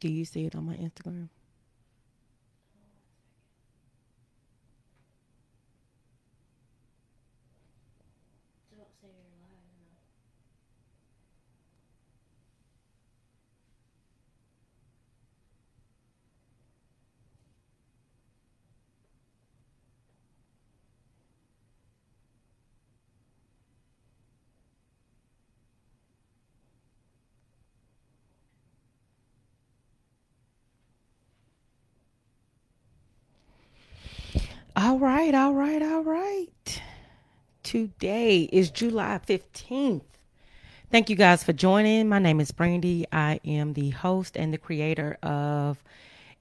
Do you see it on my Instagram? All right, all right, all right. Today is July 15th. Thank you guys for joining. My name is Brandy. I am the host and the creator of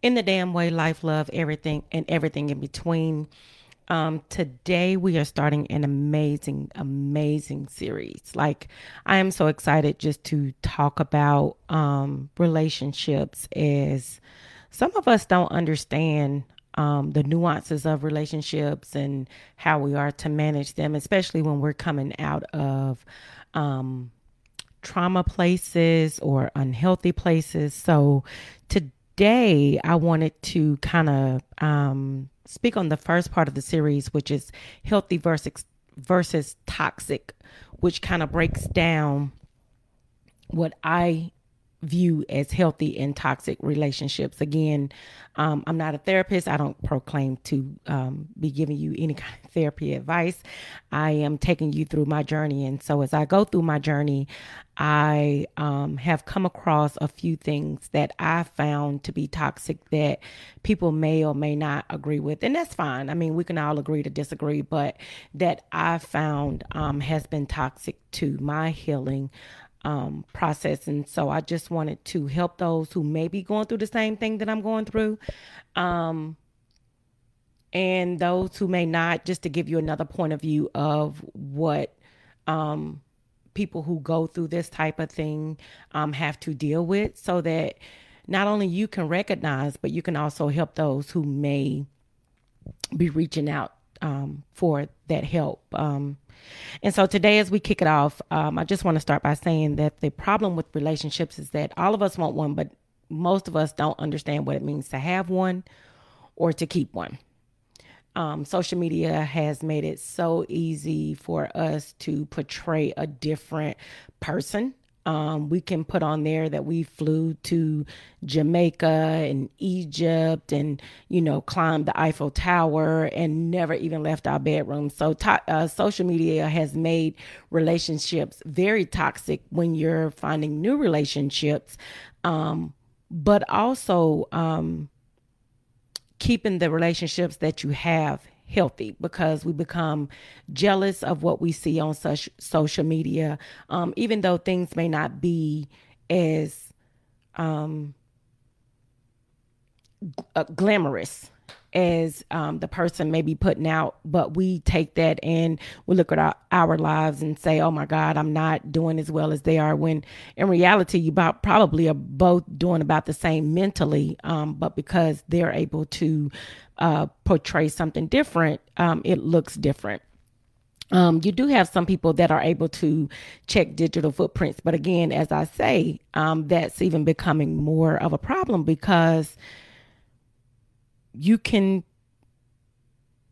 In the Damn Way Life, Love, Everything, and Everything in Between. Um, today we are starting an amazing, amazing series. Like, I am so excited just to talk about um, relationships as some of us don't understand um, the nuances of relationships and how we are to manage them, especially when we're coming out of um, trauma places or unhealthy places. So today I wanted to kind of um, speak on the first part of the series, which is healthy versus versus toxic, which kind of breaks down what I view as healthy and toxic relationships. Again, um, I'm not a therapist. I don't proclaim to um, be giving you any kind of therapy advice. I am taking you through my journey. And so as I go through my journey, I um, have come across a few things that I found to be toxic that people may or may not agree with. And that's fine. I mean, we can all agree to disagree, but that I found um, has been toxic to my healing um, process. And so I just wanted to help those who may be going through the same thing that I'm going through. Um, and those who may not, just to give you another point of view of what um, people who go through this type of thing um, have to deal with so that not only you can recognize, but you can also help those who may be reaching out um, for that help. Um, and so today, as we kick it off, um, I just want to start by saying that the problem with relationships is that all of us want one, but most of us don't understand what it means to have one or to keep one. Um, social media has made it so easy for us to portray a different person um, we can put on there that we flew to Jamaica and Egypt and, you know, climbed the Eiffel Tower and never even left our bedroom. So, to- uh, social media has made relationships very toxic when you're finding new relationships, um, but also um, keeping the relationships that you have healthy because we become jealous of what we see on such social media, um, even though things may not be as um, uh, glamorous as um, the person may be putting out, but we take that and we look at our, our lives and say, "Oh my God, I'm not doing as well as they are." When in reality, you about probably are both doing about the same mentally, um, but because they're able to uh, portray something different, um, it looks different. Um, you do have some people that are able to check digital footprints, but again, as I say, um, that's even becoming more of a problem because you can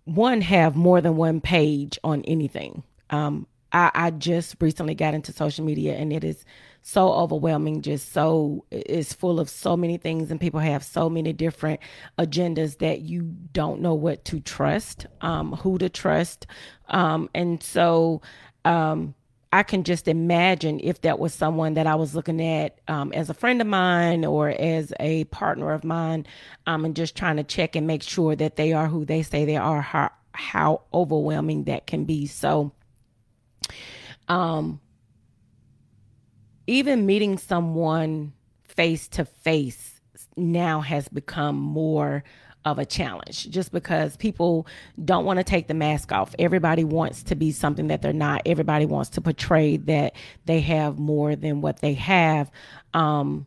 one have more than one page on anything. Um, I, I just recently got into social media and it is so overwhelming, just so it's full of so many things, and people have so many different agendas that you don't know what to trust, um, who to trust. Um, and so um, I can just imagine if that was someone that I was looking at um, as a friend of mine or as a partner of mine, um, and just trying to check and make sure that they are who they say they are, how, how overwhelming that can be. So, um, even meeting someone face to face now has become more of a challenge just because people don't want to take the mask off. Everybody wants to be something that they're not. Everybody wants to portray that they have more than what they have. Um,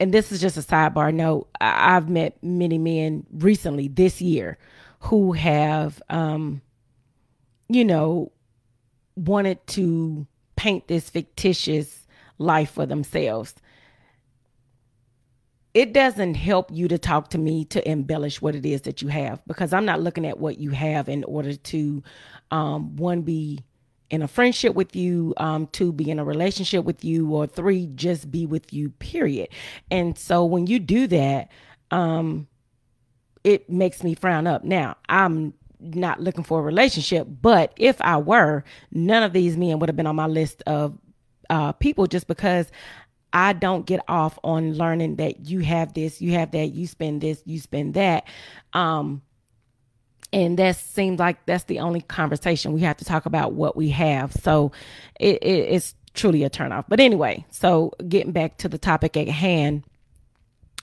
and this is just a sidebar note. I've met many men recently this year who have, um, you know, wanted to paint this fictitious life for themselves it doesn't help you to talk to me to embellish what it is that you have because I'm not looking at what you have in order to um, one be in a friendship with you, um, two be in a relationship with you, or three just be with you. Period. And so when you do that, um, it makes me frown up. Now I'm not looking for a relationship, but if I were, none of these men would have been on my list of uh, people just because I don't get off on learning that you have this, you have that, you spend this, you spend that. Um, and that seems like that's the only conversation we have to talk about what we have. So it, it, it's truly a turnoff. But anyway, so getting back to the topic at hand,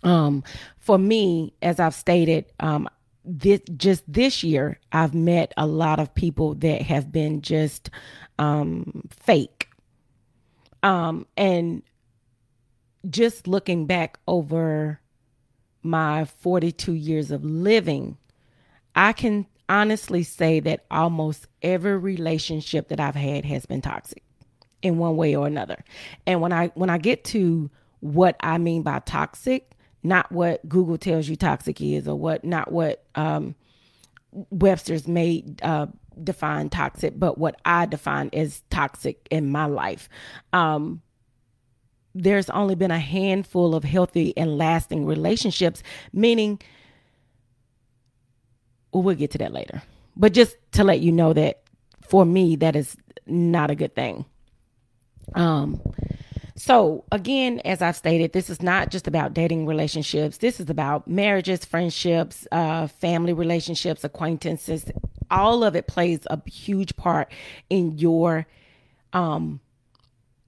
um, for me, as I've stated, um, this just this year, I've met a lot of people that have been just um, fake. Um, and just looking back over my 42 years of living, I can honestly say that almost every relationship that I've had has been toxic in one way or another. And when I when I get to what I mean by toxic, not what Google tells you toxic is or what not what um, Webster's made uh, define toxic, but what I define as toxic in my life. Um, there's only been a handful of healthy and lasting relationships, meaning, well, we'll get to that later. But just to let you know that for me, that is not a good thing. Um, so again, as I've stated, this is not just about dating relationships. This is about marriages, friendships, uh, family relationships, acquaintances. All of it plays a huge part in your, um,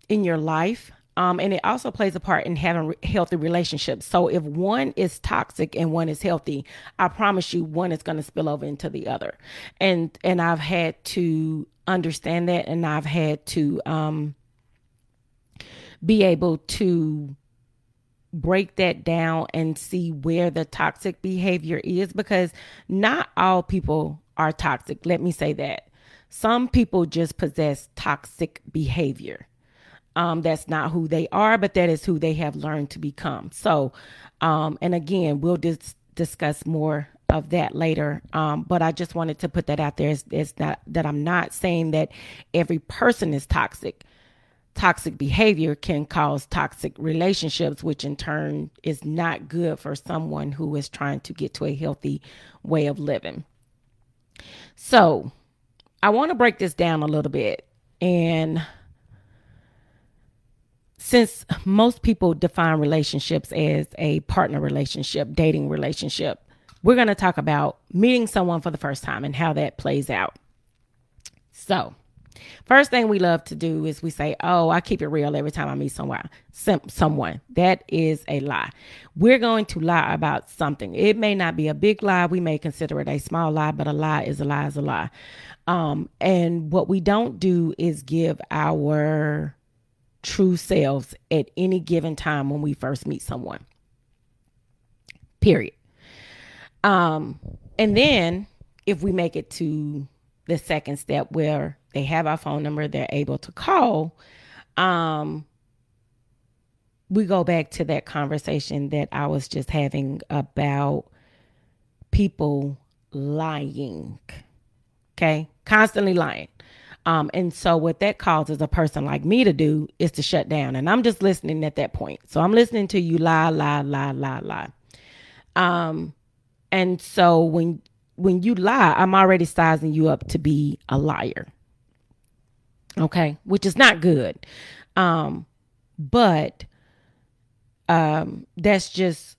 in your life. Um, and it also plays a part in having healthy relationships. So if one is toxic and one is healthy, I promise you one is going to spill over into the other. And and I've had to understand that, and I've had to um, be able to break that down and see where the toxic behavior is because not all people are toxic. Let me say that. Some people just possess toxic behavior. Um, that's not who they are, but that is who they have learned to become. So, um, and again, we'll dis- discuss more of that later. Um, but I just wanted to put that out there. It's, it's not that I'm not saying that every person is toxic. Toxic behavior can cause toxic relationships, which in turn is not good for someone who is trying to get to a healthy way of living. So, I want to break this down a little bit and since most people define relationships as a partner relationship, dating relationship, we're going to talk about meeting someone for the first time and how that plays out. So, first thing we love to do is we say, "Oh, I keep it real every time I meet someone." someone. That is a lie. We're going to lie about something. It may not be a big lie. We may consider it a small lie, but a lie is a lie is a lie. Um, and what we don't do is give our true selves at any given time when we first meet someone. Period. Um, and then if we make it to the second step where they have our phone number, they're able to call, um, we go back to that conversation that I was just having about people lying. Okay. Constantly lying. Um, and so what that causes a person like me to do is to shut down. And I'm just listening at that point. So I'm listening to you lie, lie, lie, lie, lie. Um, and so when when you lie, I'm already sizing you up to be a liar. Okay, which is not good. Um, but um, that's just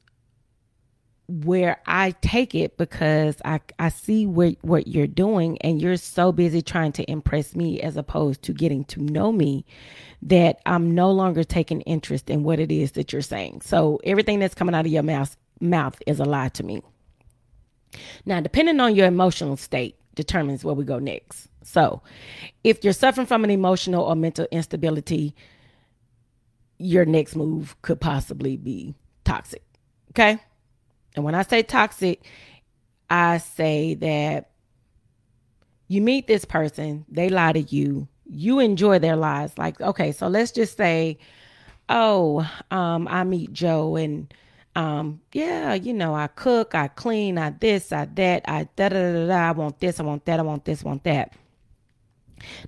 where I take it because I, I see what, what you're doing and you're so busy trying to impress me as opposed to getting to know me that I'm no longer taking interest in what it is that you're saying. So everything that's coming out of your mouth mouth is a lie to me. Now, depending on your emotional state determines where we go next. So, if you're suffering from an emotional or mental instability, your next move could possibly be toxic. Okay? And when I say toxic, I say that you meet this person, they lie to you, you enjoy their lies. Like, okay, so let's just say, oh, um, I meet Joe and Um, yeah, you know, I cook, I clean, I this, I that, I da da da da. I want this, I want that, I want this, I want that.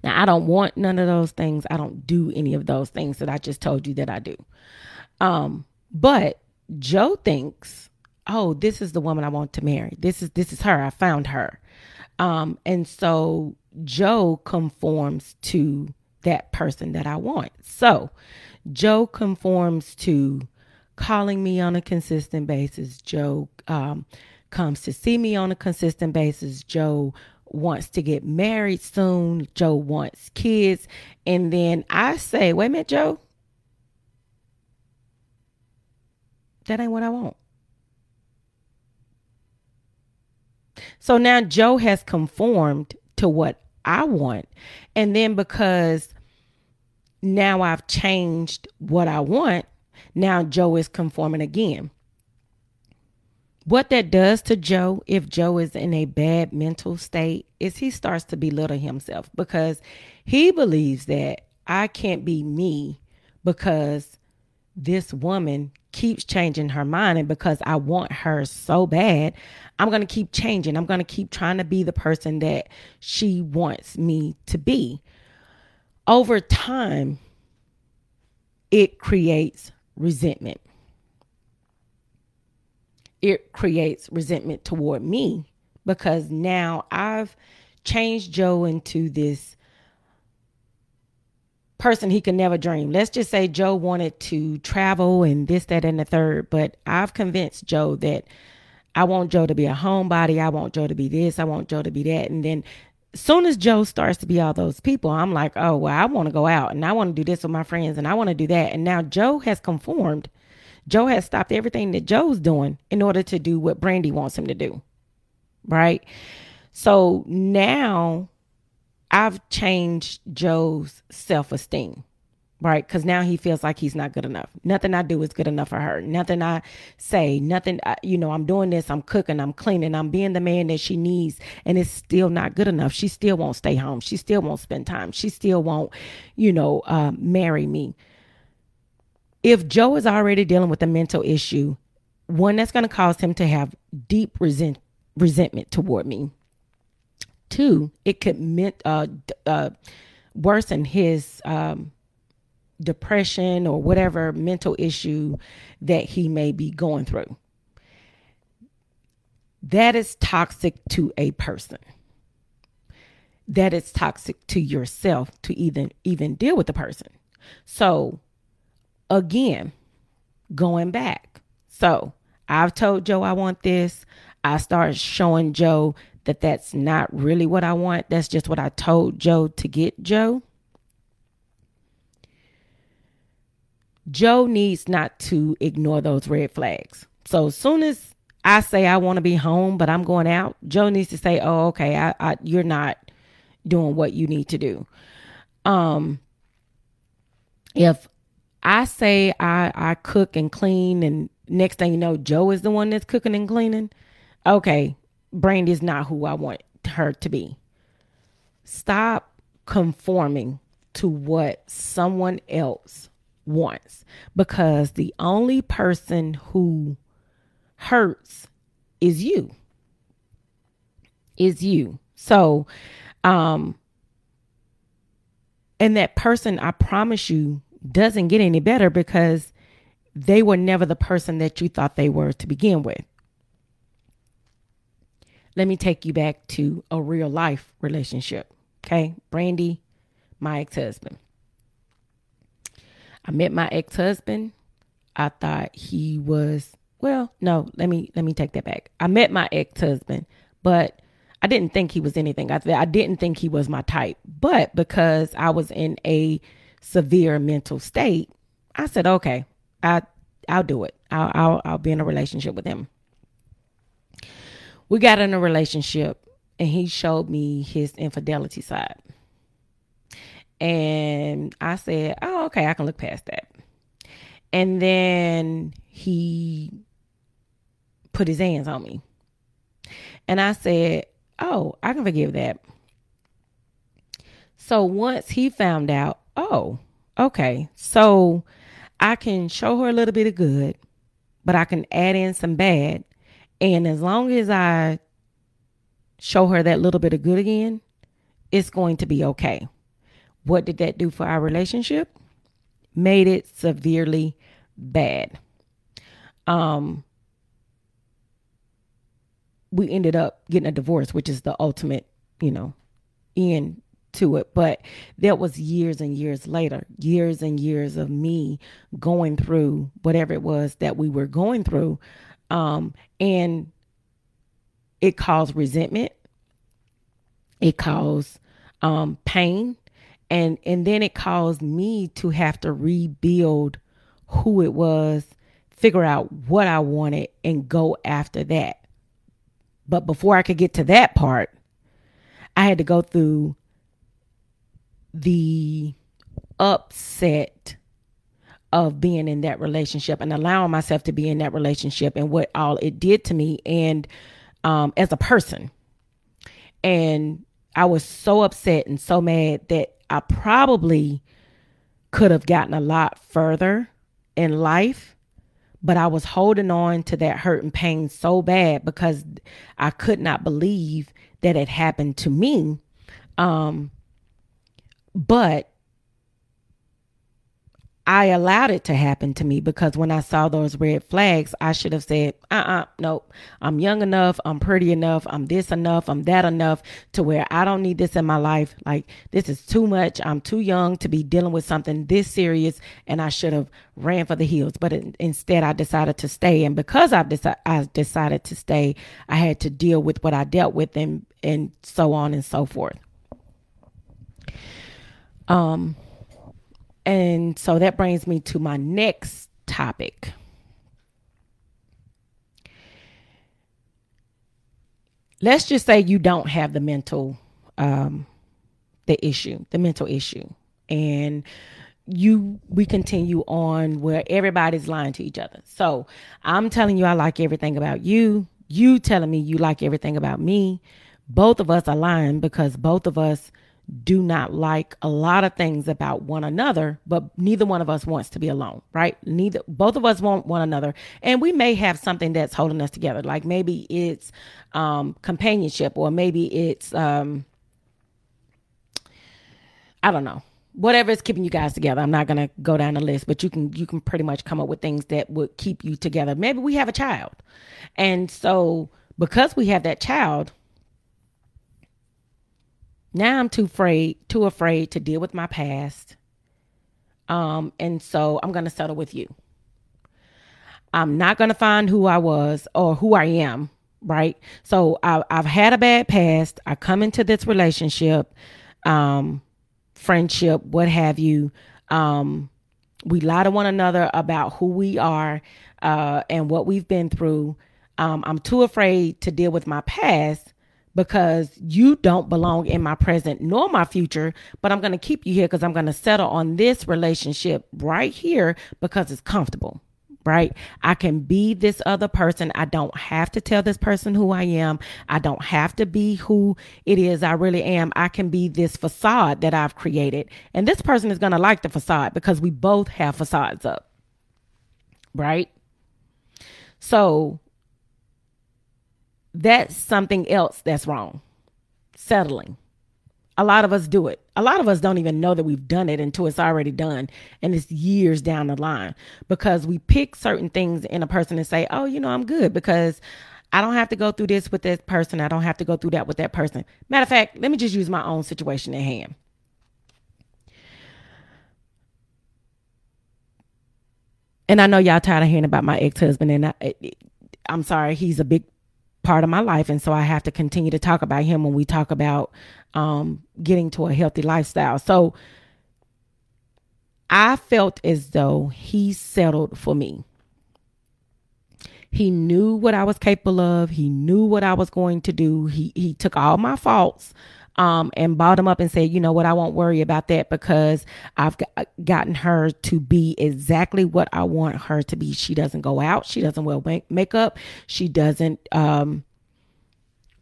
Now, I don't want none of those things. I don't do any of those things that I just told you that I do. Um, but Joe thinks, oh, this is the woman I want to marry. This is this is her. I found her. Um, and so Joe conforms to that person that I want. So Joe conforms to calling me on a consistent basis. Joe um, comes to see me on a consistent basis. Joe wants to get married soon. Joe wants kids. And then I say, wait a minute, Joe. That ain't what I want. So now Joe has conformed to what I want. And then because now I've changed what I want, now Joe is conforming again. What that does to Joe, if Joe is in a bad mental state, is he starts to belittle himself because he believes that I can't be me because this woman keeps changing her mind. And because I want her so bad, I'm going to keep changing. I'm going to keep trying to be the person that she wants me to be. Over time, it creates resentment it creates resentment toward me because now I've changed Joe into this person he could never dream. Let's just say Joe wanted to travel and this, that, and the third, but I've convinced Joe that I want Joe to be a homebody. I want Joe to be this. I want Joe to be that. And then soon as Joe starts to be all those people, I'm like, oh, well, I want to go out and I want to do this with my friends and I want to do that. And now Joe has conformed Joe has stopped everything that Joe's doing in order to do what Brandy wants him to do. Right? So now I've changed Joe's self esteem. Right? Because now he feels like he's not good enough. Nothing I do is good enough for her. Nothing I say, nothing, you know, I'm doing this, I'm cooking, I'm cleaning, I'm being the man that she needs, and it's still not good enough. She still won't stay home. She still won't spend time. She still won't, you know, uh, marry me if Joe is already dealing with a mental issue, one that's going to cause him to have deep resent, resentment toward me. Two, it could meant, uh, uh, worsen his um, depression or whatever mental issue that he may be going through. That is toxic to a person. That is toxic to yourself to even even deal with the person. So again, going back. So I've told Joe I want this. I start showing Joe that that's not really what I want. That's just what I told Joe to get Joe. Joe needs not to ignore those red flags. So as soon as I say I want to be home, but I'm going out, Joe needs to say, "Oh, okay, I, I, you're not doing what you need to do." Um, if I say I I cook and clean, and next thing you know, Joe is the one that's cooking and cleaning. Okay, Brandy is not who I want her to be. Stop conforming to what someone else wants because the only person who hurts is you. Is you. So, um, and that person, I promise you, doesn't get any better because they were never the person that you thought they were to begin with. Let me take you back to a real life relationship. Okay. Brandy, my ex husband. I met my ex husband. I thought he was, well, no, let me, let me take that back. I met my ex husband, but I didn't think he was anything. I, I didn't think he was my type, but because I was in a severe mental state, I said, okay, I I'll do it. I'll I'll, I'll be in a relationship with him. We got in a relationship, and he showed me his infidelity side, and I said, oh, okay, I can look past that. And then he put his hands on me, and I said, oh, I can forgive that. So once he found out, oh, okay. So I can show her a little bit of good, but I can add in some bad. And as long as I show her that little bit of good again, it's going to be okay. What did that do for our relationship? Made it severely bad. Um, we ended up getting a divorce, which is the ultimate, you know, end to it. But that was years and years later, years and years of me going through whatever it was that we were going through. Um, and it caused resentment. It caused um, pain. And, and then it caused me to have to rebuild who it was, figure out what I wanted, and go after that. But before I could get to that part, I had to go through the upset of being in that relationship and allowing myself to be in that relationship and what all it did to me and um, as a person. And I was so upset and so mad that I probably could have gotten a lot further in life, but I was holding on to that hurt and pain so bad because I could not believe that it happened to me. Um, but I allowed it to happen to me because when I saw those red flags, I should have said, uh uh-uh, uh, nope. I'm young enough. I'm pretty enough. I'm this enough. I'm that enough to where I don't need this in my life. Like, this is too much. I'm too young to be dealing with something this serious. And I should have ran for the hills. But it, instead, I decided to stay. And because I've deci- I decided to stay, I had to deal with what I dealt with and, and so on and so forth. Um, and so that brings me to my next topic. Let's just say you don't have the mental, um, the issue, the mental issue, and you we continue on where everybody's lying to each other. So I'm telling you I like everything about you. You telling me you like everything about me. Both of us are lying because both of us do not like a lot of things about one another, but neither one of us wants to be alone, right? Neither both of us want one another. And we may have something that's holding us together. Like maybe it's um companionship or maybe it's um I don't know. Whatever is keeping you guys together. I'm not gonna go down the list, but you can you can pretty much come up with things that would keep you together. Maybe we have a child. And so because we have that child, now I'm too afraid, too afraid to deal with my past. Um, and so I'm going to settle with you. I'm not going to find who I was or who I am, right? So I, have had a bad past. I come into this relationship, um, friendship, what have you. Um, we lie to one another about who we are uh, and what we've been through. Um, I'm too afraid to deal with my past because you don't belong in my present nor my future, but I'm going to keep you here because I'm going to settle on this relationship right here because it's comfortable. Right? I can be this other person. I don't have to tell this person who I am. I don't have to be who it is I really am. I can be this facade that I've created. And this person is going to like the facade because we both have facades up. Right? So that's something else that's wrong. Settling. A lot of us do it. A lot of us don't even know that we've done it until it's already done and it's years down the line because we pick certain things in a person and say, oh, you know, I'm good because I don't have to go through this with this person. I don't have to go through that with that person. Matter of fact, let me just use my own situation at hand. And I know y'all tired of hearing about my ex husband, and I, eh, eh, I'm sorry, he's a big part of my life. And so I have to continue to talk about him when we talk about um, getting to a healthy lifestyle. So I felt as though he settled for me. He knew what I was capable of. He knew what I was going to do. He he took all my faults um, and bought up and said, you know what, I won't worry about that because I've got, gotten her to be exactly what I want her to be. She doesn't go out. She doesn't wear make- makeup. She doesn't, um,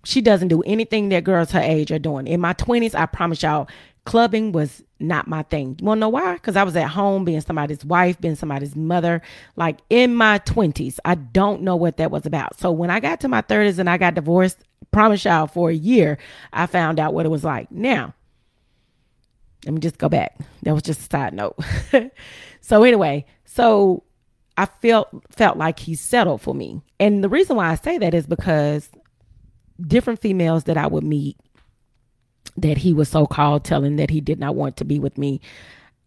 she doesn't do anything that girls her age are doing. In my 20s, I promise y'all, clubbing was not my thing. You wanna know why? Because I was at home being somebody's wife, being somebody's mother, like in my 20s. I don't know what that was about. So when I got to my 30s and I got divorced, promise y'all for a year, I found out what it was like. Now, let me just go back. That was just a side note. so anyway, so I felt felt like he settled for me. And the reason why I say that is because different females that I would meet that he was so called telling that he did not want to be with me,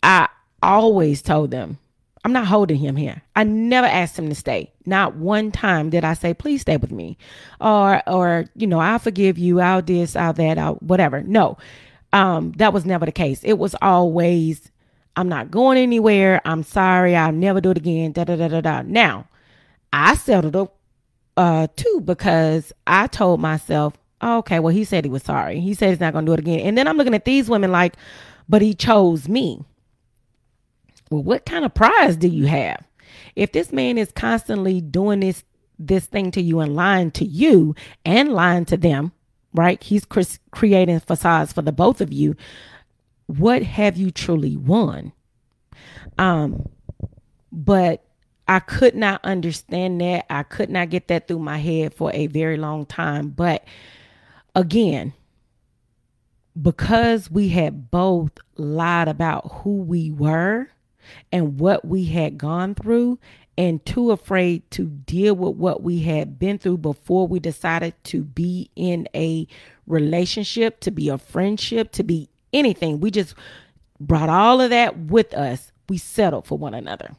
I always told them, I'm not holding him here. I never asked him to stay. Not one time did I say, please stay with me. Or or, you know, I'll forgive you, I'll this, I'll that, I'll whatever. No. Um, that was never the case. It was always, I'm not going anywhere. I'm sorry. I'll never do it again. Da da da da da. Now, I settled up uh too because I told myself, okay, well, he said he was sorry. He said he's not gonna do it again. And then I'm looking at these women like, but he chose me. Well, what kind of prize do you have? If this man is constantly doing this this thing to you and lying to you and lying to them, right? He's creating facades for the both of you. What have you truly won? Um, but I could not understand that. I could not get that through my head for a very long time. But again, because we had both lied about who we were and what we had gone through, and too afraid to deal with what we had been through before we decided to be in a relationship, to be a friendship, to be anything. We just brought all of that with us. We settled for one another.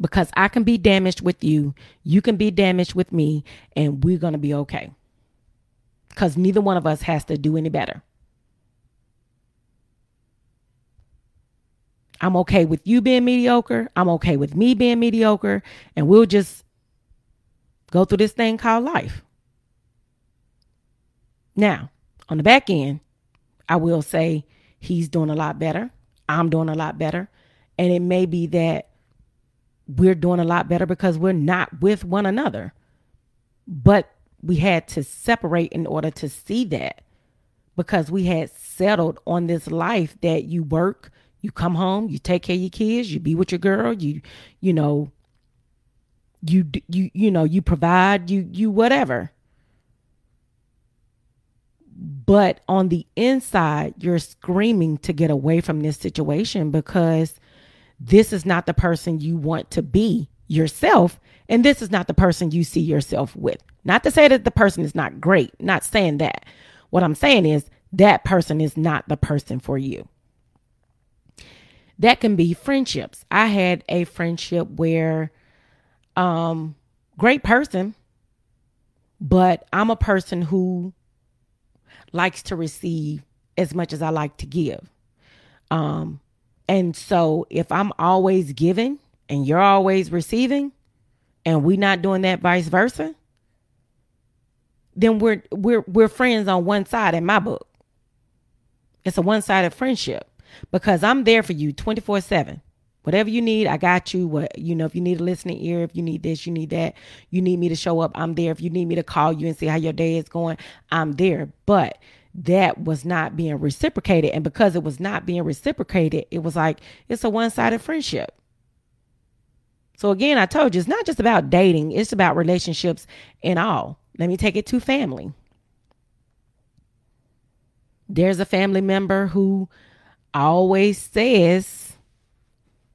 Because I can be damaged with you, you can be damaged with me, and we're going to be okay. Because neither one of us has to do any better. I'm okay with you being mediocre. I'm okay with me being mediocre. And we'll just go through this thing called life. Now, on the back end, I will say he's doing a lot better. I'm doing a lot better. And it may be that we're doing a lot better because we're not with one another. But we had to separate in order to see that because we had settled on this life that you work, you come home, you take care of your kids, you be with your girl, you you know you you you know, you provide, you you whatever. But on the inside, you're screaming to get away from this situation because this is not the person you want to be yourself and this is not the person you see yourself with. Not to say that the person is not great, not saying that. What I'm saying is that person is not the person for you. That can be friendships. I had a friendship where um great person, but I'm a person who likes to receive as much as I like to give. Um and so if I'm always giving and you're always receiving and we not doing that vice versa, then we're we're we're friends on one side in my book. It's a one-sided friendship because I'm there for you 24 7. Whatever you need, I got you. What you know, if you need a listening ear, if you need this, you need that, you need me to show up, I'm there. If you need me to call you and see how your day is going, I'm there. But that was not being reciprocated. And because it was not being reciprocated, it was like it's a one sided friendship. So again, I told you it's not just about dating, it's about relationships and all. Let me take it to family. There's a family member who always says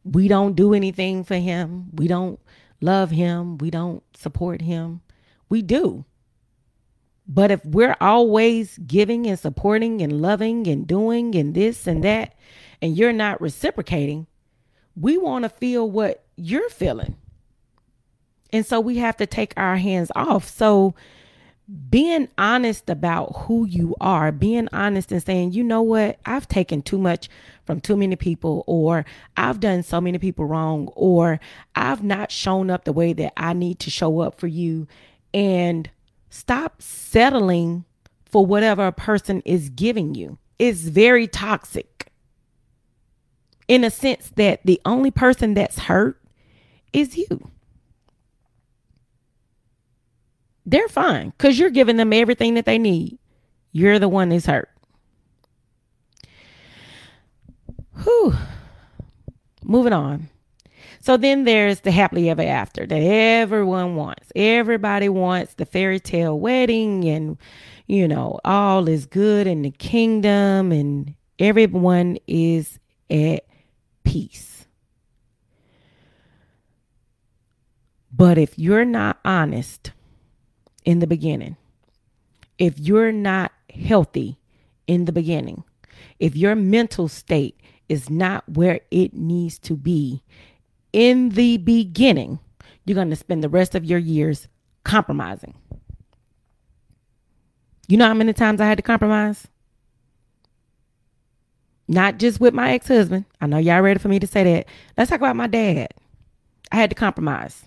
we don't do anything for him. We don't love him. We don't support him. We do. But if we're always giving and supporting and loving and doing and this and that, and you're not reciprocating, we want to feel what you're feeling. And so we have to take our hands off. So being honest about who you are, being honest and saying, you know what, I've taken too much from too many people, or I've done so many people wrong, or I've not shown up the way that I need to show up for you. And stop settling for whatever a person is giving you. It's very toxic in a sense that the only person that's hurt is you. They're fine because you're giving them everything that they need. You're the one that's hurt. Whew. Moving on. So then there's the happily ever after that everyone wants. Everybody wants the fairy tale wedding and, you know, all is good in the kingdom and everyone is at peace. But if you're not honest in the beginning, if you're not healthy in the beginning, if your mental state is not where it needs to be in the beginning, you're going to spend the rest of your years compromising. You know how many times I had to compromise? Not just with my ex husband. I know y'all ready for me to say that. Let's talk about my dad. I had to compromise.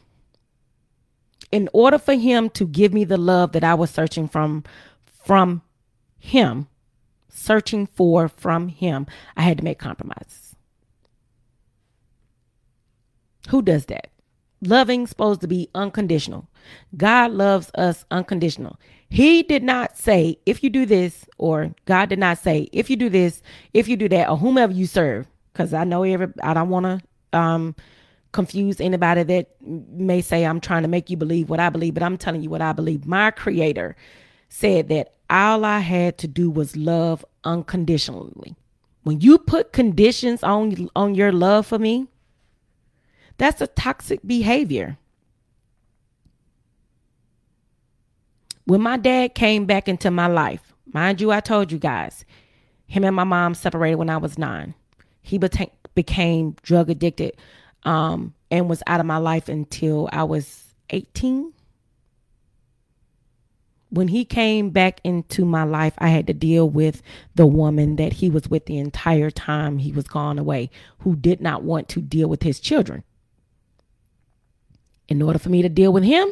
In order for him to give me the love that I was searching from from him, searching for from him, I had to make compromises. Who does that? Loving supposed to be unconditional. God loves us unconditional. He did not say, if you do this, or God did not say, if you do this, if you do that, or whomever you serve. Because I know every, I don't want to um, confuse anybody that may say I'm trying to make you believe what I believe, but I'm telling you what I believe. My creator said that all I had to do was love unconditionally. When you put conditions on on your love for me, that's a toxic behavior. When my dad came back into my life, mind you, I told you guys, him and my mom separated when I was nine. He became, became drug addicted um, and was out of my life until I was 18 when he came back into my life, I had to deal with the woman that he was with the entire time he was gone away, who did not want to deal with his children. In order for me to deal with him,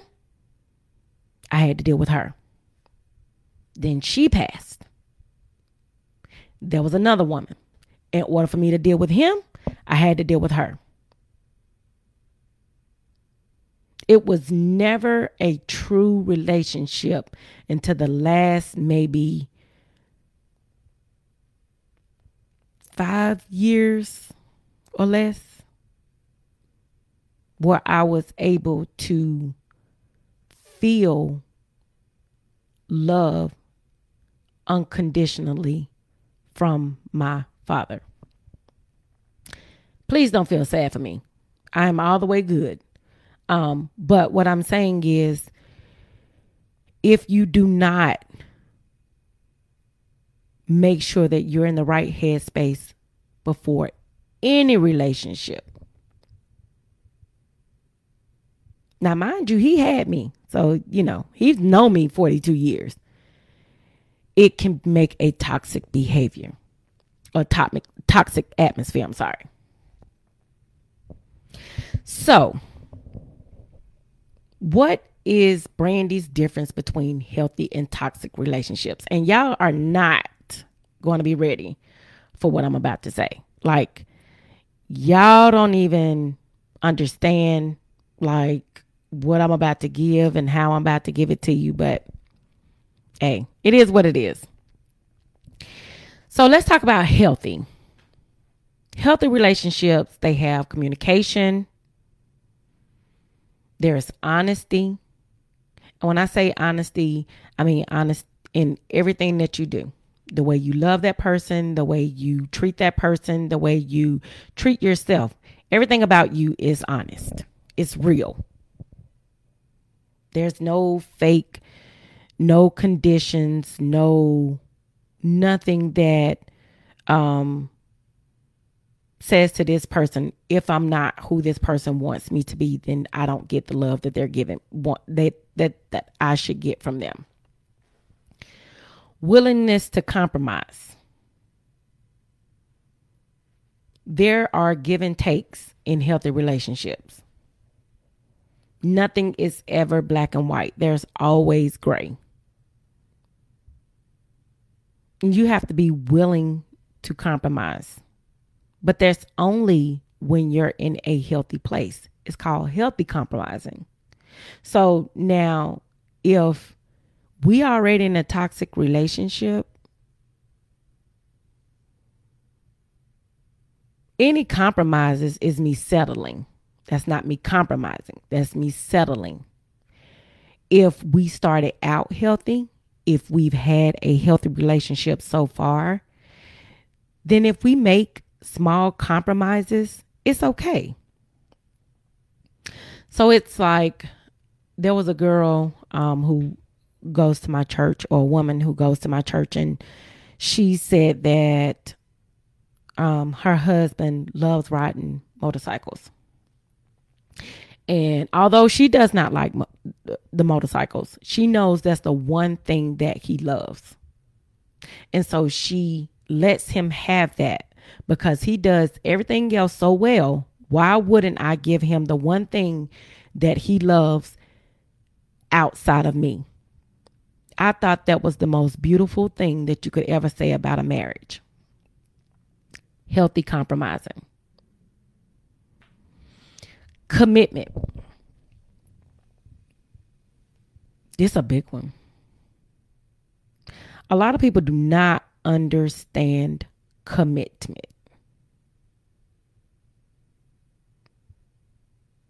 I had to deal with her. Then she passed. There was another woman. In order for me to deal with him, I had to deal with her. It was never a true relationship until the last maybe five years or less where I was able to feel love unconditionally from my father. Please don't feel sad for me. I am all the way good. Um, but what I'm saying is, if you do not make sure that you're in the right headspace before any relationship. Now, mind you, he had me. So, you know, he's known me 42 years. It can make a toxic behavior or toxic, toxic atmosphere. I'm sorry. So, what is Brandy's difference between healthy and toxic relationships? And y'all are not going to be ready for what I'm about to say. Like, y'all don't even understand like what I'm about to give and how I'm about to give it to you, but hey, it is what it is. So let's talk about healthy. Healthy relationships, they have communication, there's honesty. And when I say honesty, I mean honest in everything that you do. The way you love that person, the way you treat that person, the way you treat yourself. Everything about you is honest. It's real. There's no fake, no conditions, no nothing that um says to this person, if I'm not who this person wants me to be, then I don't get the love that they're giving want that that that I should get from them. Willingness to compromise. There are give and takes in healthy relationships. Nothing is ever black and white. There's always gray. You have to be willing to compromise. But that's only when you're in a healthy place. It's called healthy compromising. So now, if we already in a toxic relationship, any compromises is me settling. That's not me compromising. That's me settling. If we started out healthy, if we've had a healthy relationship so far, then if we make small compromises, it's okay. So it's like there was a girl um, who goes to my church, or a woman who goes to my church, and she said that um, her husband loves riding motorcycles. And although she does not like mo- the motorcycles, she knows that's the one thing that he loves. And so she lets him have that because he does everything else so well. Why wouldn't I give him the one thing that he loves outside of me? I thought that was the most beautiful thing that you could ever say about a marriage. Healthy compromising. Commitment. This is a big one. A lot of people do not understand commitment.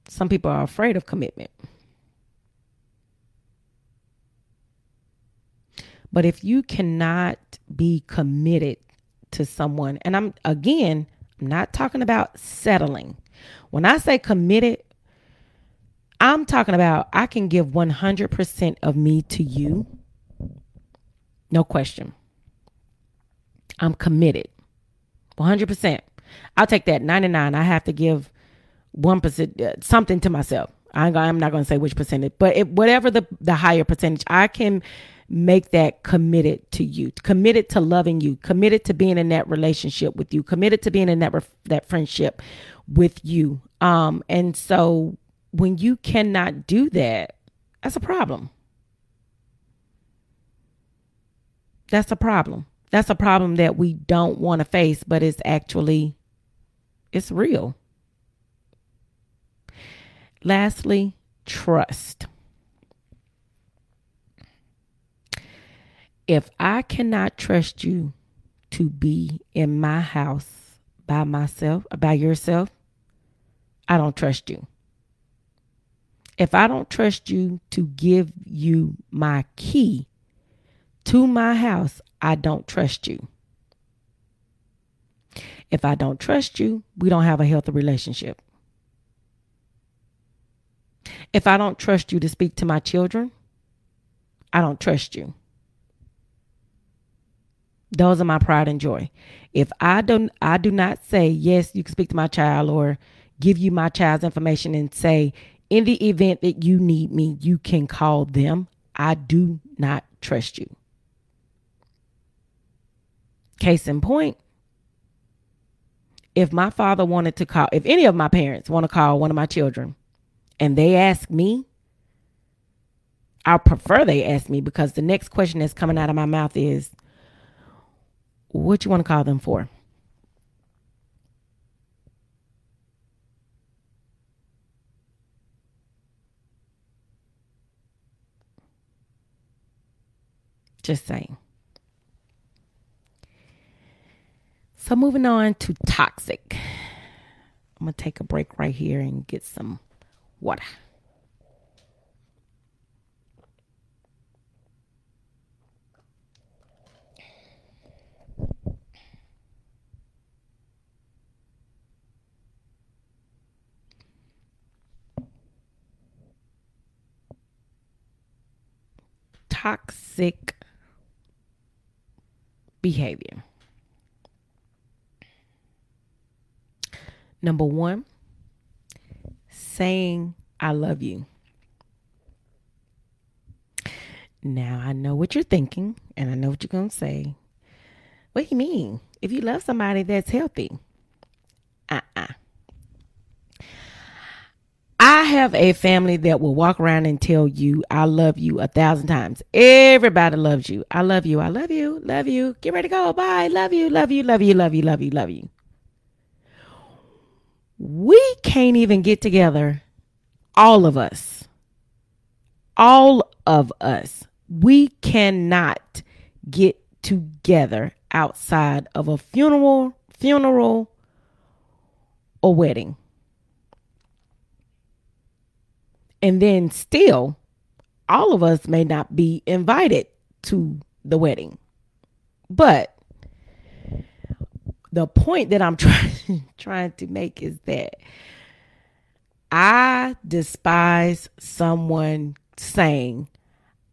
Some people are afraid of commitment. But if you cannot be committed to someone, and I'm again, I'm not talking about settling. When I say committed, I'm talking about I can give 100% of me to you. No question. I'm committed. 100%. I'll take that 99. I have to give 1% uh, something to myself. I am not going to say which percentage, but it, whatever the, the higher percentage, I can make that committed to you, committed to loving you, committed to being in that relationship with you, committed to being in that that friendship with you. Um, and so when you cannot do that, that's a problem. That's a problem. That's a problem that we don't want to face, but it's actually it's real. Lastly, trust. if I cannot trust you to be in my house by myself, by yourself, I don't trust you. If I don't trust you to give you my key to my house, I don't trust you. If I don't trust you, we don't have a healthy relationship. If I don't trust you to speak to my children, I don't trust you. Those are my pride and joy. If I don't I do not say, yes, you can speak to my child or give you my child's information and say, in the event that you need me, you can call them. I do not trust you. Case in point, if my father wanted to call, if any of my parents want to call one of my children and they ask me, I prefer they ask me because the next question that's coming out of my mouth is, what you want to call them for. Just saying. So, moving on to toxic. I'm going to take a break right here and get some water. toxic behavior. Number one, saying, I love you. Now, I know what you're thinking, and I know what you're going to say. What do you mean? If you love somebody that's healthy, uh uh-uh. uh I have a family that will walk around and tell you, I love you a thousand times. Everybody loves you. I love you. I love you. Love you. Get ready to go. Bye. Love you. Love you. Love you. Love you. Love you. Love you. We can't even get together. All of us. All of us. We cannot get together outside of a funeral, funeral, or wedding. And then still, all of us may not be invited to the wedding. But the point that I'm trying trying to make is that I despise someone saying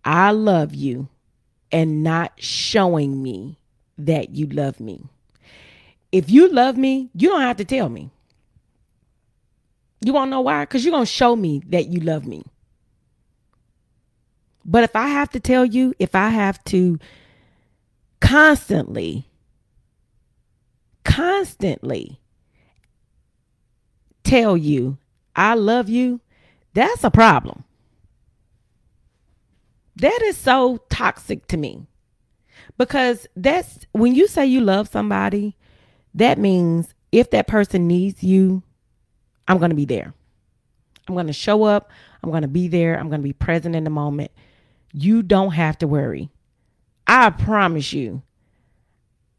I love you and not showing me that you love me. If you love me, you don't have to tell me. You want to know why? Because you're going to show me that you love me. But if I have to tell you, if I have to constantly, constantly tell you I love you, that's a problem. That is so toxic to me. Because that's when you say you love somebody, that means if that person needs you, I'm going to be there. I'm going to show up. I'm going to be there. I'm going to be present in the moment. You don't have to worry. I promise you.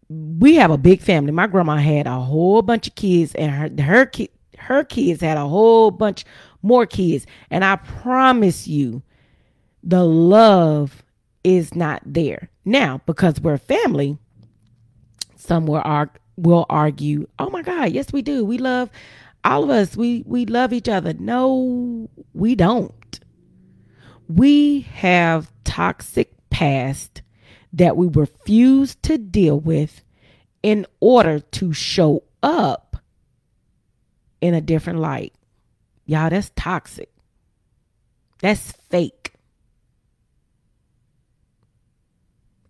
We have a big family. My grandma had a whole bunch of kids, and her her ki- her kids had a whole bunch more kids. And I promise you, the love is not there now because we're family. Some will argue, will argue, "Oh my God, yes we do. We love all of us. We we love each other." No, we don't. We have toxic past that we refuse to deal with in order to show up in a different light. Y'all, that's toxic. That's fake.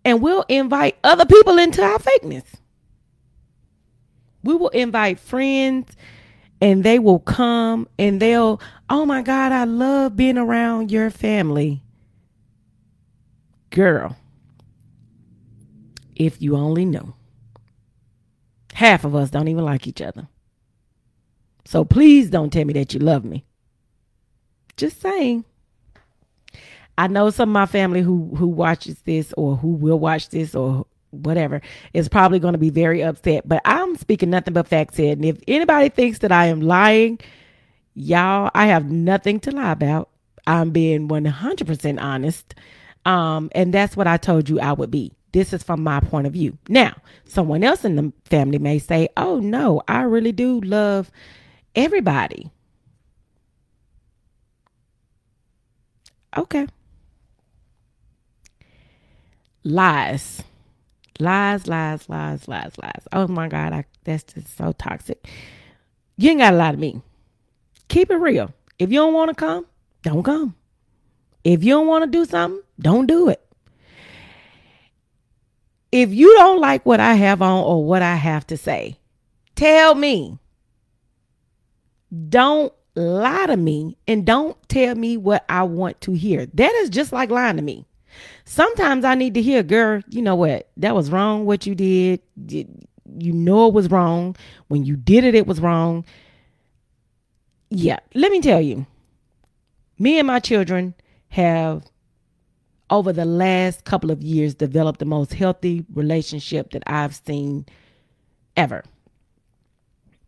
And we'll invite other people into our fakeness. We will invite friends and they will come and they'll, oh my God, I love being around your family. Girl, if you only knew, half of us don't even like each other. So please don't tell me that you love me. Just saying. I know some of my family who who watches this or who will watch this or whatever is probably going to be very upset, but I'm speaking nothing but facts here. And if anybody thinks that I am lying, y'all, I have nothing to lie about. I'm being 100% honest. Um, and that's what I told you I would be. This is from my point of view. Now, someone else in the family may say, "Oh no, I really do love everybody." Okay. Lies. Lies, lies, lies, lies, lies. Oh my God, I, that's just so toxic. You ain't got to lie to me. Keep it real. If you don't want to come, don't come. If you don't want to do something, don't do it. If you don't like what I have on or what I have to say, tell me. Don't lie to me and don't tell me what I want to hear. That is just like lying to me. Sometimes I need to hear, girl, you know what? That was wrong what you did. You know it was wrong. When you did it, it was wrong. Yeah, let me tell you. Me and my children have over the last couple of years developed the most healthy relationship that I've seen ever.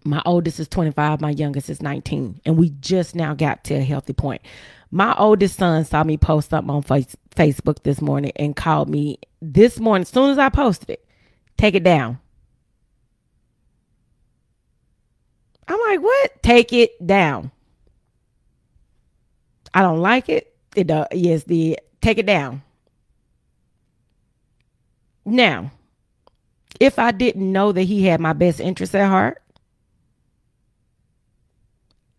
My oldest is 25, my youngest is 19, and we just now got to a healthy point. My oldest son saw me post something on face- Facebook this morning and called me this morning, as soon as I posted it, take it down. I'm like, what? Take it down. I don't like it. It uh, yes, the take it down. Now, if I didn't know that he had my best interest at heart,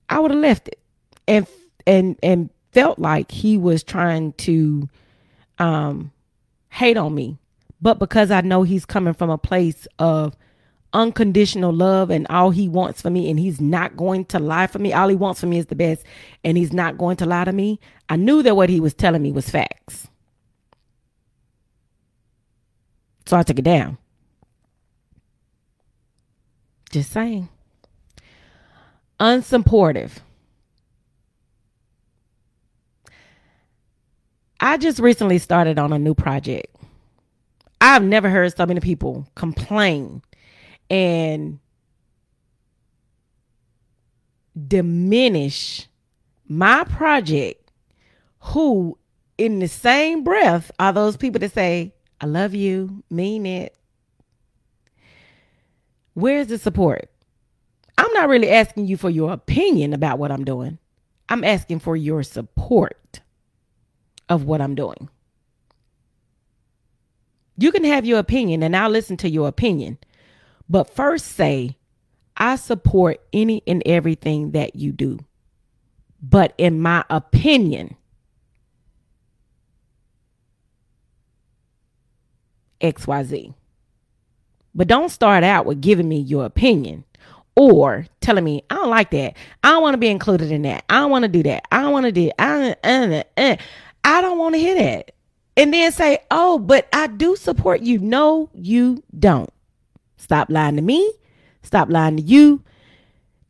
I would have left it and and and felt like he was trying to um hate on me. But because I know he's coming from a place of unconditional love and all he wants for me and he's not going to lie for me all he wants for me is the best and he's not going to lie to me i knew that what he was telling me was facts. So i took it down. Just saying. Unsupportive. I just recently started on a new project. I've never heard so many people complain and diminish my project who in the same breath are those people that say i love you mean it where's the support i'm not really asking you for your opinion about what i'm doing i'm asking for your support of what i'm doing you can have your opinion and I'll listen to your opinion. But first say, I support any and everything that you do. But in my opinion, XYZ. But don't start out with giving me your opinion or telling me, I don't like that. I don't want to be included in that. I don't want to do that. I don't want to do I, uh, uh, I don't want to hear that and then say, oh, but I do support you. No, you don't. Stop lying to me. Stop lying to you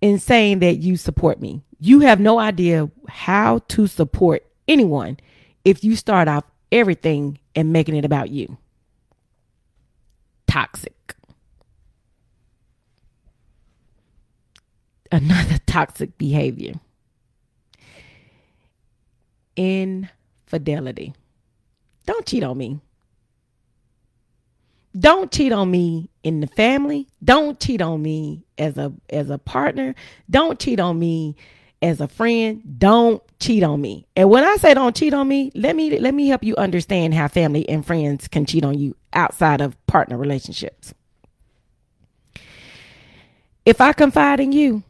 and saying that you support me. You have no idea how to support anyone if you start off everything and making it about you. Toxic. Another toxic behavior. Infidelity. Don't cheat on me. Don't cheat on me in the family. Don't cheat on me as a as a partner. Don't cheat on me as a friend. Don't cheat on me. And when I say don't cheat on me, let me let me help you understand how family and friends can cheat on you outside of partner relationships. If I confide in you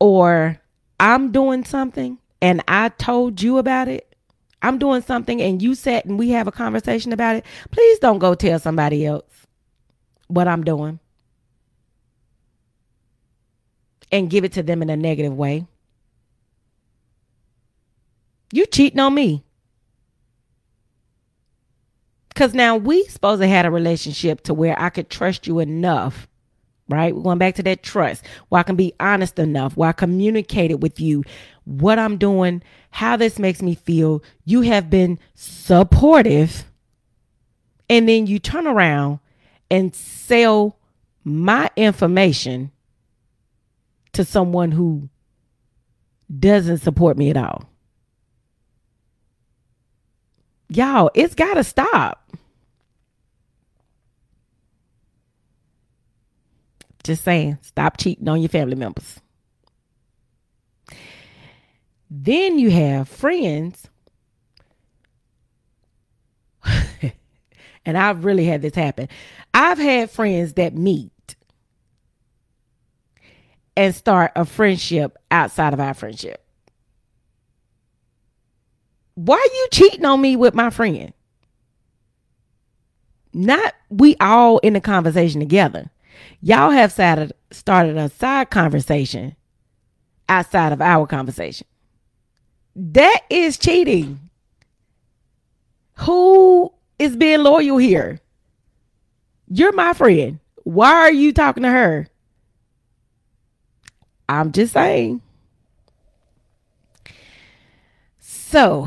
or I'm doing something and I told you about it, I'm doing something and you sat and we have a conversation about it, please don't go tell somebody else what I'm doing and give it to them in a negative way. You cheating on me. Cause now we supposed to had a relationship to where I could trust you enough right? We're going back to that trust where I can be honest enough, where I communicated with you what I'm doing, how this makes me feel. You have been supportive. And then you turn around and sell my information to someone who doesn't support me at all. Y'all, it's got to stop. Just saying, stop cheating on your family members. Then you have friends. and I've really had this happen. I've had friends that meet and start a friendship outside of our friendship. Why are you cheating on me with my friend? Not we all in the conversation together. Y'all have started, started a side conversation outside of our conversation. That is cheating. Who is being loyal here? You're my friend. Why are you talking to her? I'm just saying. So,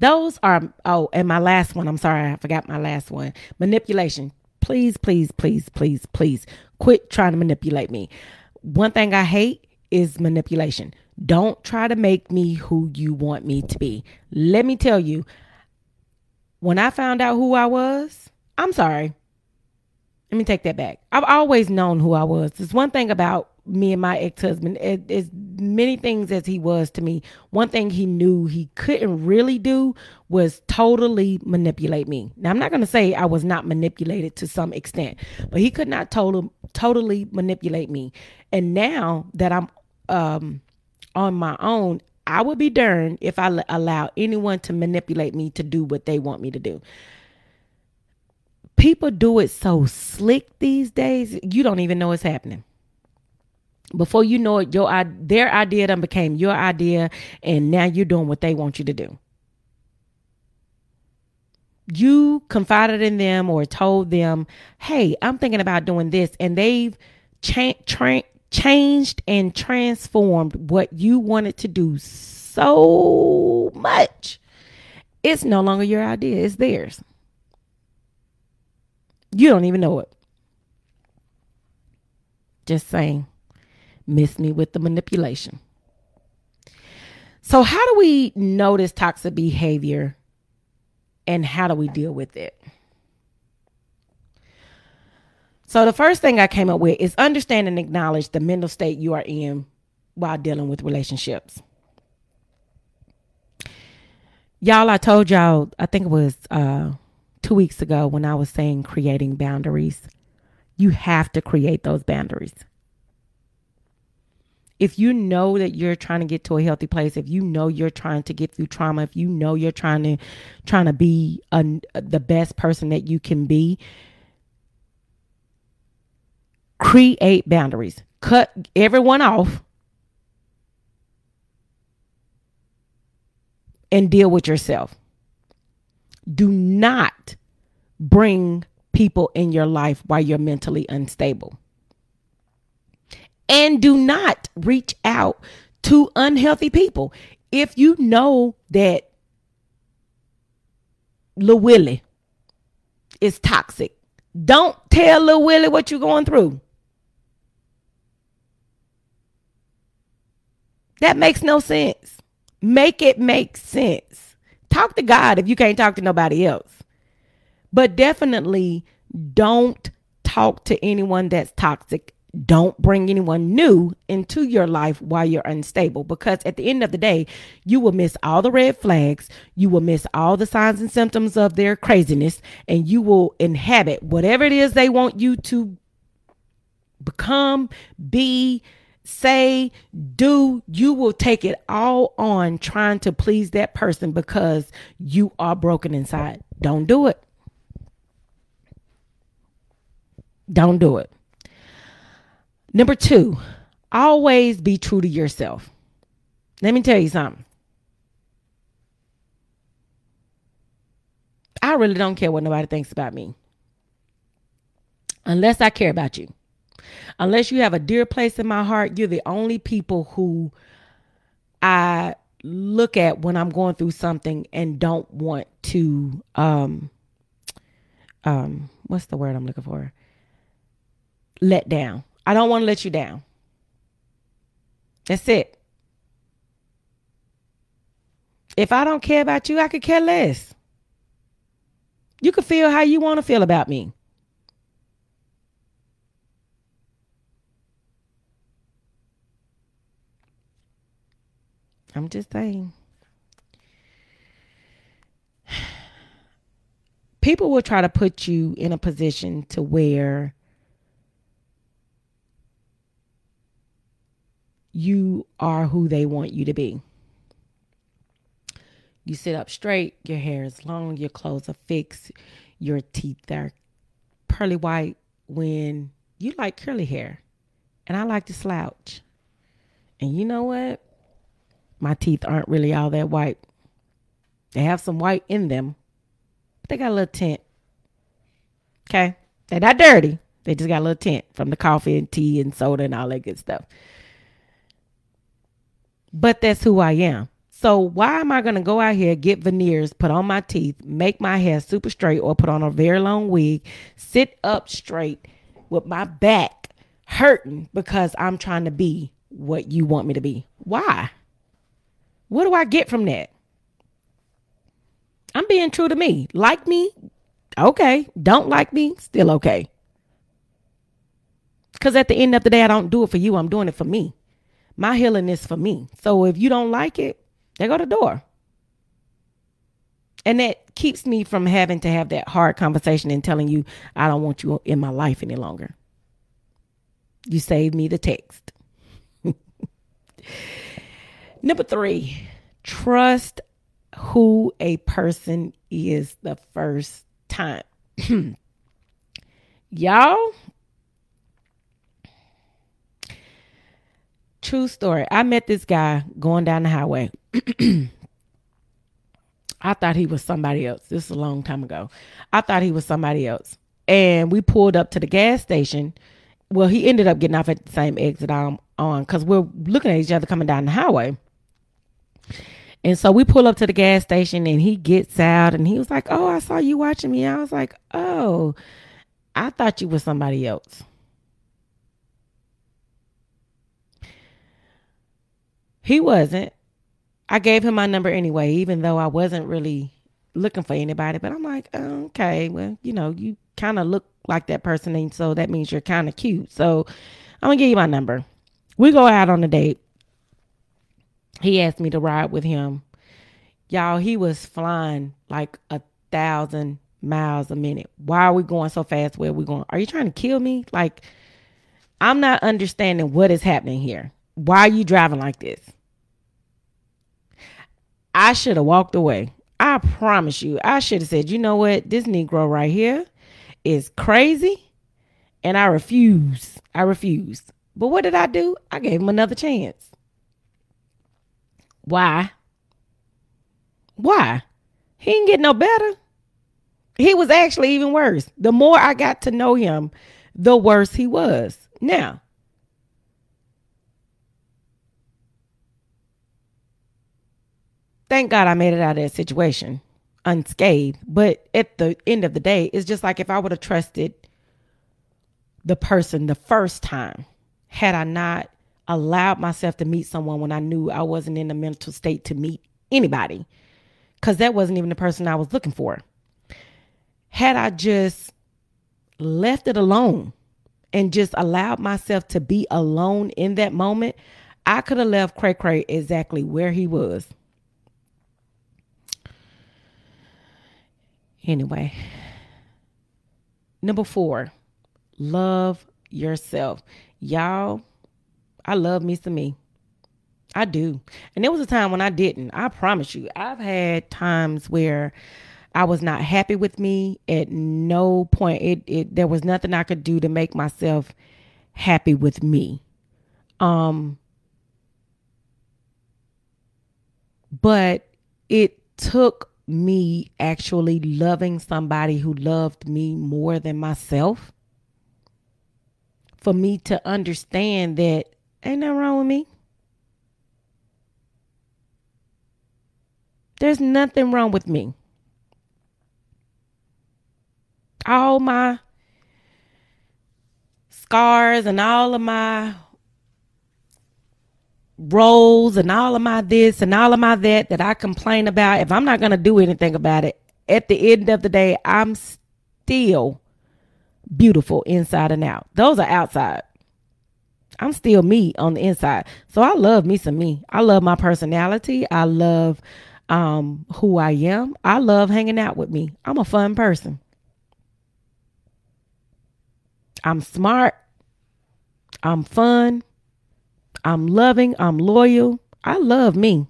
those are, oh, and my last one, I'm sorry, I forgot my last one manipulation please, please, please, please, please quit trying to manipulate me. One thing I hate is manipulation. Don't try to make me who you want me to be. Let me tell you, when I found out who I was, I'm sorry. Let me take that back. I've always known who I was. There's one thing about me and my ex-husband as many things as he was to me one thing he knew he couldn't really do was totally manipulate me. Now i'm not going to say i was not manipulated to some extent but he could not total, totally manipulate me. And now that i'm um, on my own i would be darned if i allow anyone to manipulate me to do what they want me to do. People do it so slick these days you don't even know it's happening before you know it, your their idea then became your idea, and now you're doing what they want you to do. You confided in them or told them, "Hey, I'm thinking about doing this," and they've cha- tra- changed and transformed what you wanted to do so much. It's no longer your idea; it's theirs. You don't even know it. Just saying Miss me with the manipulation. So, how do we notice toxic behavior and how do we deal with it? So, the first thing I came up with is understand and acknowledge the mental state you are in while dealing with relationships. Y'all, I told y'all, I think it was uh, two weeks ago when I was saying creating boundaries. You have to create those boundaries. If you know that you're trying to get to a healthy place, if you know you're trying to get through trauma, if you know you're trying to trying to be a, the best person that you can be, create boundaries. Cut everyone off and deal with yourself. Do not bring people in your life while you're mentally unstable. And do not reach out to unhealthy people. If you know that Lil Willie is toxic, don't tell Lil Willie what you're going through. That makes no sense. Make it make sense. Talk to God if you can't talk to nobody else. But definitely don't talk to anyone that's toxic. Don't bring anyone new into your life while you're unstable because at the end of the day, you will miss all the red flags. You will miss all the signs and symptoms of their craziness, and you will inhabit whatever it is they want you to become, be, say, do, you will take it all on trying to please that person because you are broken inside. Don't do it. Don't do it. Number two, always be true to yourself. Let me tell you something. I really don't care what nobody thinks about me. Unless I care about you. Unless you have a dear place in my heart, you're the only people who I look at when I'm going through something and don't want to um um what's the word I'm looking for? Let down. I don't want to let you down. That's it. If I don't care about you, I could care less. You can feel how you want to feel about me. I'm just saying. People will try to put you in a position to where you are who they want you to be. You sit up straight, your hair is long, your clothes are fixed, your teeth are pearly white when you like curly hair. And I like to slouch. And you know what? my teeth aren't really all that white. They have some white in them, but they got a little tint. Okay. They're not dirty. They just got a little tint from the coffee and tea and soda and all that good stuff. But that's who I am. So why am I going to go out here, get veneers, put on my teeth, make my hair super straight or put on a very long wig, sit up straight with my back hurting because I'm trying to be what you want me to be? Why? What do I get from that? I'm being true to me. Like me, okay. Don't like me, still okay. Because at the end of the day, I don't do it for you. I'm doing it for me. My healing is for me. So if you don't like it, they go to the door. And that keeps me from having to have that hard conversation and telling you, I don't want you in my life any longer. You saved me the text. Number three, trust who a person is the first time. Y'all, true story. I met this guy going down the highway. I thought he was somebody else. This is a long time ago. I thought he was somebody else. And we pulled up to the gas station. Well, he ended up getting off at the same exit I'm on because we're looking at each other coming down the highway. And so we pull up to the gas station and he gets out and he was like, Oh, I saw you watching me. I was like, Oh, I thought you was somebody else. He wasn't. I gave him my number anyway, even though I wasn't really looking for anybody. But I'm like, okay, well, you know, you kind of look like that person, and so that means you're kind of cute. So I'm gonna give you my number. We go out on a date. He asked me to ride with him. Y'all, he was flying like a thousand miles a minute. Why are we going so fast? Where are we going? Are you trying to kill me? Like, I'm not understanding what is happening here. Why are you driving like this? I should have walked away. I promise you. I should have said, you know what? This Negro right here is crazy. And I refuse. I refuse. But what did I do? I gave him another chance. Why? Why? He didn't get no better. He was actually even worse. The more I got to know him, the worse he was. Now, thank God I made it out of that situation unscathed. But at the end of the day, it's just like if I would have trusted the person the first time, had I not allowed myself to meet someone when I knew I wasn't in the mental state to meet anybody, because that wasn't even the person I was looking for had I just left it alone and just allowed myself to be alone in that moment, I could have left Cray Cray exactly where he was. Anyway, number four, love yourself. Y'all, I love me some me. I do. And there was a time when I didn't. I promise you. I've had times where I was not happy with me at no point. It, it there was nothing I could do to make myself happy with me. Um but it took me actually loving somebody who loved me more than myself for me to understand that ain't nothing wrong with me. There's nothing wrong with me all my scars and all of my roles and all of my this and all of my that that I complain about, if I'm not going to do anything about it, at the end of the day, I'm still beautiful inside and out. Those are outside. I'm still me on the inside. So I love me some me. I love my personality. I love um who I am. I love hanging out with me. I'm a fun person. I'm smart. I'm fun. I'm loving. I'm loyal. I love me.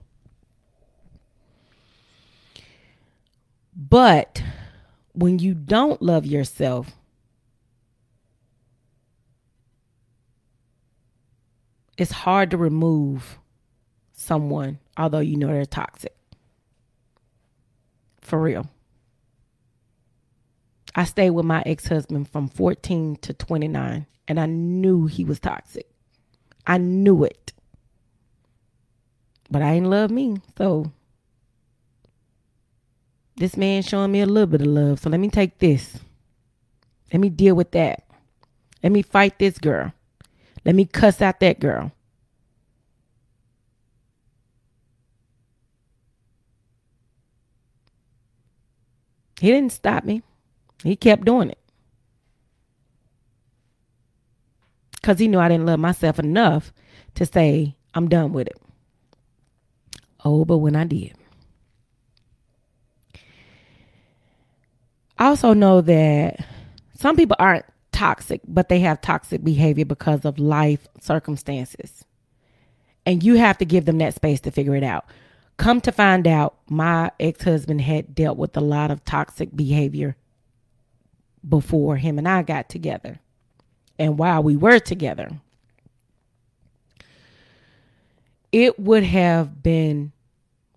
But when you don't love yourself, it's hard to remove someone, although you know they're toxic. For real. I stayed with my ex husband from 14 to 29, and I knew he was toxic. I knew it. But I ain't love me. So this man showing me a little bit of love. So let me take this. Let me deal with that. Let me fight this girl. Let me cuss out that girl. He didn't stop me. He kept doing it. Because he knew I didn't love myself enough to say, I'm done with it. Oh, but when I did. I also know that some people aren't toxic, but they have toxic behavior because of life circumstances. And you have to give them that space to figure it out. Come to find out, my ex husband had dealt with a lot of toxic behavior before him and I got together and while we were together. It would have been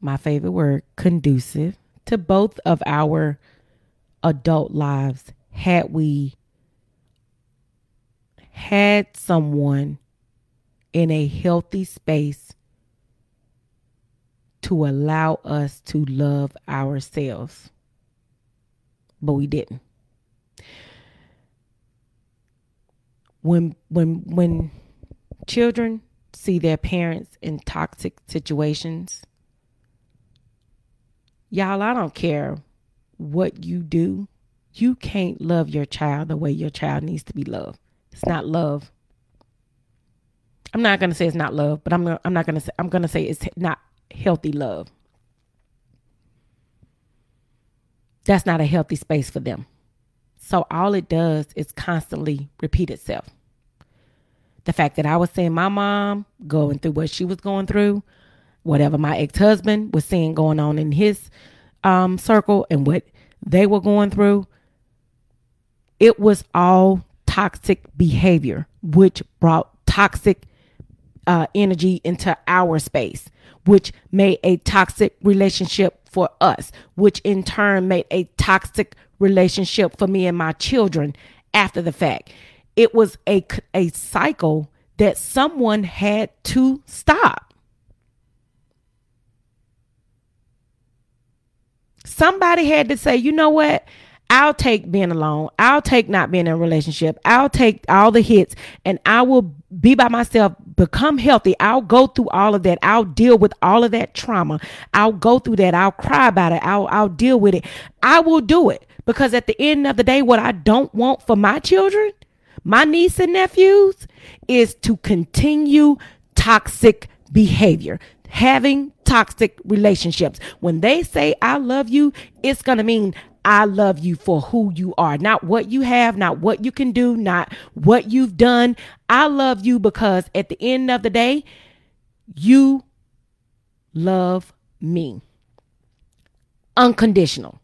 my favorite word conducive to both of our adult lives had we had someone in a healthy space to allow us to love ourselves. But we didn't. When when when children see their parents in toxic situations. Y'all, I don't care what you do. You can't love your child the way your child needs to be loved. It's not love. I'm not going to say it's not love, but I'm I'm not going to say I'm going to say it's not healthy love. That's not a healthy space for them. So all it does is constantly repeat itself. The fact that I was seeing my mom going through what she was going through, whatever my ex husband was seeing going on in his um, circle and what they were going through, it was all toxic behavior, which brought toxic uh, energy into our space, which made a toxic relationship for us, which in turn made a toxic relationship for me and my children after the fact. It was a, a cycle that someone had to stop. Somebody had to say, you know what? I'll take being alone. I'll take not being in a relationship. I'll take all the hits and I will be by myself, become healthy. I'll go through all of that. I'll deal with all of that trauma. I'll go through that. I'll cry about it. I'll, I'll deal with it. I will do it because at the end of the day, what I don't want for my children, my niece and nephews, is to continue toxic behavior having toxic relationships. When they say, I love you, it's going to mean I love you for who you are, not what you have, not what you can do, not what you've done. I love you because at the end of the day, you love me. Unconditional.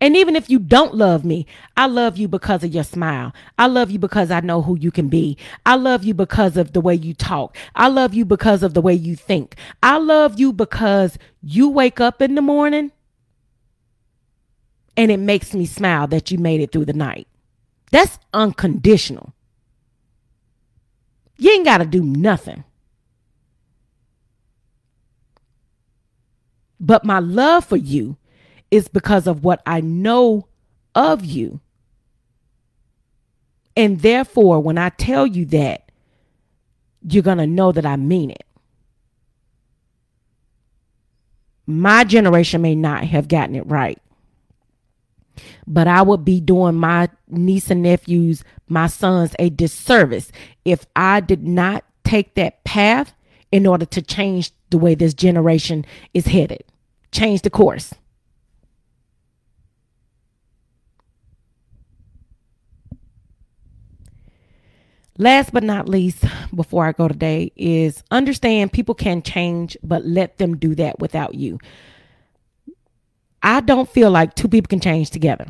And even if you don't love me, I love you because of your smile. I love you because I know who you can be. I love you because of the way you talk. I love you because of the way you think. I love you because you wake up in the morning and it makes me smile that you made it through the night. That's unconditional. You ain't got to do nothing. But my love for you is because of what I know of you. And therefore, when I tell you that, you're going to know that I mean it. My generation may not have gotten it right, but I would be doing my niece and nephews, my sons, a disservice if I did not take that path in order to change the way this generation is headed, change the course. Last but not least, before I go today, is understand people can change, but let them do that without you. I don't feel like two people can change together.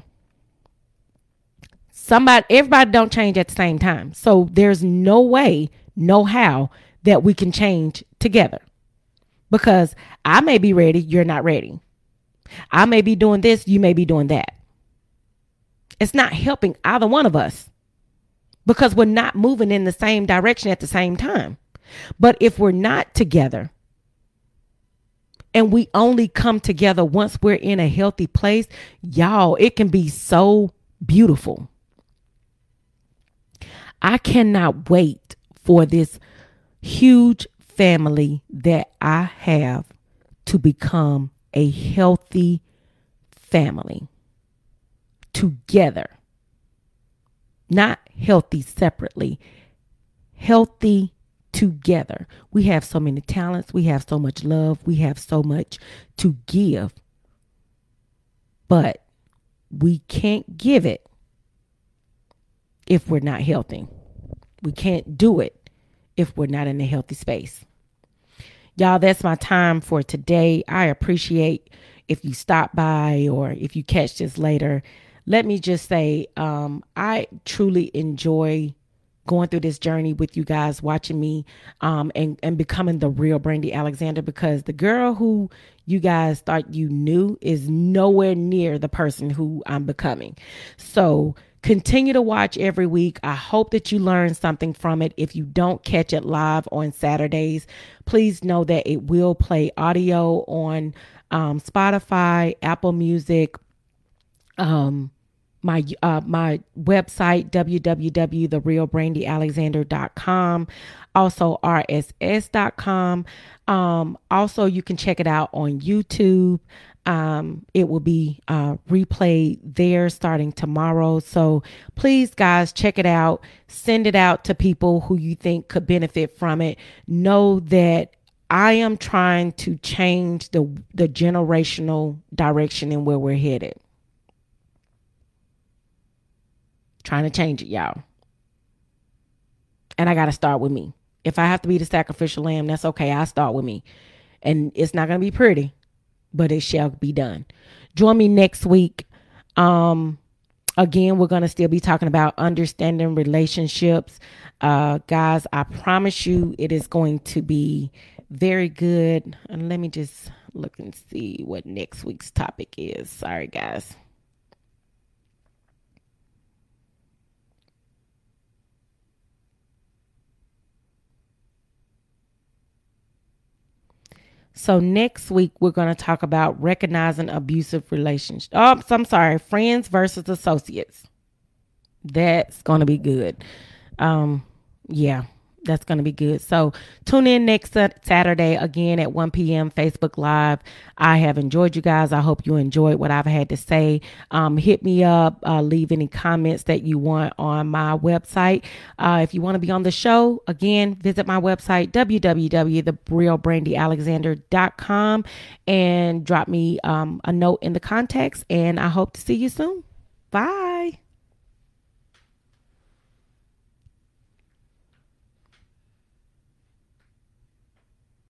Somebody, everybody don't change at the same time. So there's no way, no how that we can change together. Because I may be ready, you're not ready. I may be doing this, you may be doing that. It's not helping either one of us because we're not moving in the same direction at the same time. But if we're not together and we only come together once we're in a healthy place, y'all, it can be so beautiful. I cannot wait for this huge family that I have to become a healthy family together. Not healthy separately, healthy together. We have so many talents, we have so much love, we have so much to give. But we can't give it if we're not healthy. We can't do it if we're not in a healthy space. Y'all, that's my time for today. I appreciate if you stop by or if you catch this later let me just say, um, I truly enjoy going through this journey with you guys, watching me um, and, and becoming the real Brandy Alexander because the girl who you guys thought you knew is nowhere near the person who I'm becoming. So continue to watch every week. I hope that you learn something from it. If you don't catch it live on Saturdays, please know that it will play audio on um, Spotify, Apple Music, um, my uh, my website www.therealbrandyalexander.com also rss.com um, also you can check it out on youtube um, it will be uh, replayed there starting tomorrow. So please, guys, check it out. Send it out to people who you think could benefit from it. Know that I am trying to change the the generational direction and where we're headed. Trying to change it, y'all. And I got to start with me. If I have to be the sacrificial lamb, that's okay. I start with me. And it's not going to be pretty but it shall be done. Join me next week. Um, again, we're going to still be talking about understanding relationships. Uh, guys, I promise you it is going to be very good. And let me just look and see what next week's topic is. Sorry, guys. So next week we're going to talk about recognizing abusive relationships. Oh, I'm sorry, friends versus associates. That's going to be good. Um, yeah that's going to be good. So tune in next Saturday again at 1 p.m. Facebook Live. I have enjoyed you guys. I hope you enjoyed what I've had to say. Um, hit me up, uh, leave any comments that you want on my website. Uh, if you want to be on the show, again, visit my website, www.therealbrandyalexander.com and drop me um, a note in the context. And I hope to see you soon. Bye.